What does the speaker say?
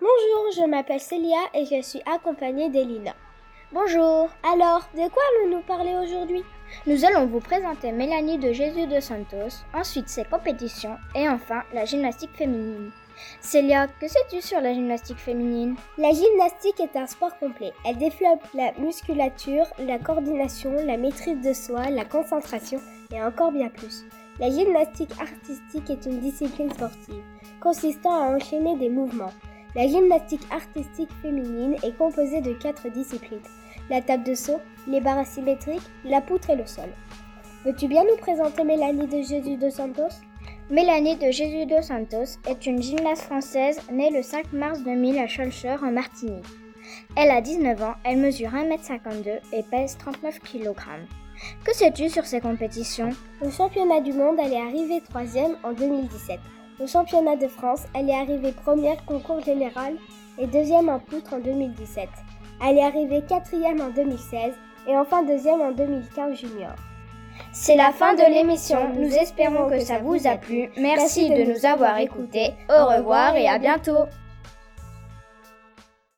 Bonjour, je m'appelle Célia et je suis accompagnée d'Elina. Bonjour. Alors, de quoi allons-nous parler aujourd'hui? Nous allons vous présenter Mélanie de Jésus de Santos, ensuite ses compétitions et enfin la gymnastique féminine. Célia, que sais-tu sur la gymnastique féminine? La gymnastique est un sport complet. Elle développe la musculature, la coordination, la maîtrise de soi, la concentration et encore bien plus. La gymnastique artistique est une discipline sportive consistant à enchaîner des mouvements. La gymnastique artistique féminine est composée de quatre disciplines. La table de saut, les barres asymétriques, la poutre et le sol. Veux-tu bien nous présenter Mélanie de Jésus de Santos? Mélanie de Jésus dos Santos est une gymnaste française née le 5 mars 2000 à Schulcher en Martinique. Elle a 19 ans, elle mesure 1m52 et pèse 39 kg. Que sais-tu sur ces compétitions? Au championnat du monde, elle est arrivée troisième en 2017. Au championnat de France, elle est arrivée première concours général et deuxième en poutre en 2017. Elle est arrivée quatrième en 2016 et enfin deuxième en 2015 junior. C'est la fin de l'émission. Nous espérons que ça vous a plu. Merci de nous avoir écoutés. Au revoir et à bientôt.